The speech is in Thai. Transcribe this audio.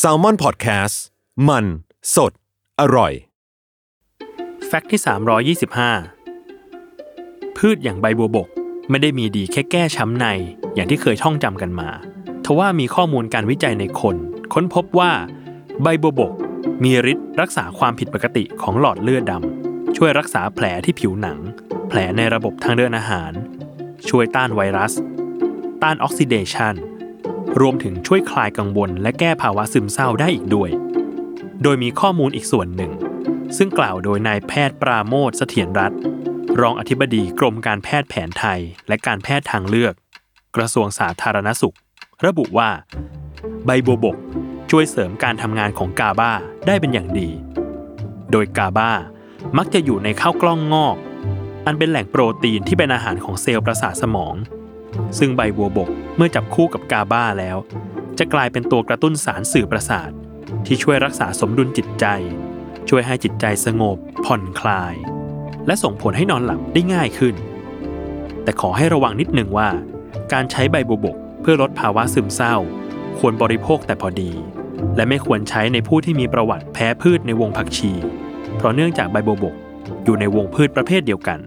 s a l ม o n PODCAST มัน สด อร่อย แฟกต์ที่ 325 พืชอย่างใบบัวบก ไม่ได้มีดีแค่แก้ช้ำในอย่างที่เคยท่องจำกันมา ทว่ามีข้อมูลการวิจัยในคน ค้นพบว่าใบบัวบก มีฤทธิ์รักษาความผิดปกติของหลอดเลือดดำช่วยรักษาแผลที่ผิวหนัง แผลในระบบทางเดินอาหาร ช่วยต้านไวรัส ต้านออกซิเดชัน รวมถึงช่วยคลายกังวล และแก้ภาวะซึมเศร้าได้อีกด้วย โดยมีข้อมูลอีกส่วนหนึ่ง ซึ่งกล่าวโดยนายแพทย์ปราโมทเสถียรรัตน์รองอธิบดีกรมการแพทย์แผนไทย และการแพทย์ทางเลือก กระทรวงสาธารณสุข ระบุว่า ใบบัวบกช่วยเสริมการทำงานของกาบาได้เป็นอย่างดี โดยกาบามักจะอยู่ในข้าวกล้องงอก อันเป็นแหล่งโปรตีนที่เป็นอาหารของเซลล์ประสาทสมอง ซึ่งใบบัวบกเมื่อจับคู่กับกาบาแล้ว จะกลายเป็นตัวกระตุ้นสารสื่อประสาท ที่ช่วยรักษาสมดุลจิตใจ ช่วยให้จิตใจสงบ ผ่อนคลาย และส่งผลให้นอนหลับได้ง่ายขึ้น แต่ขอให้ระวังนิดหนึ่งว่า การใช้ใบบัวบกเพื่อลดภาวะซึมเศร้า ควรบริโภคแต่พอดี และไม่ควรใช้ในผู้ที่มีประวัติแพ้พืชในวงผักชี เพราะเนื่องจากใบบัวบกอยู่ในวงพืชประเภทเดียวกัน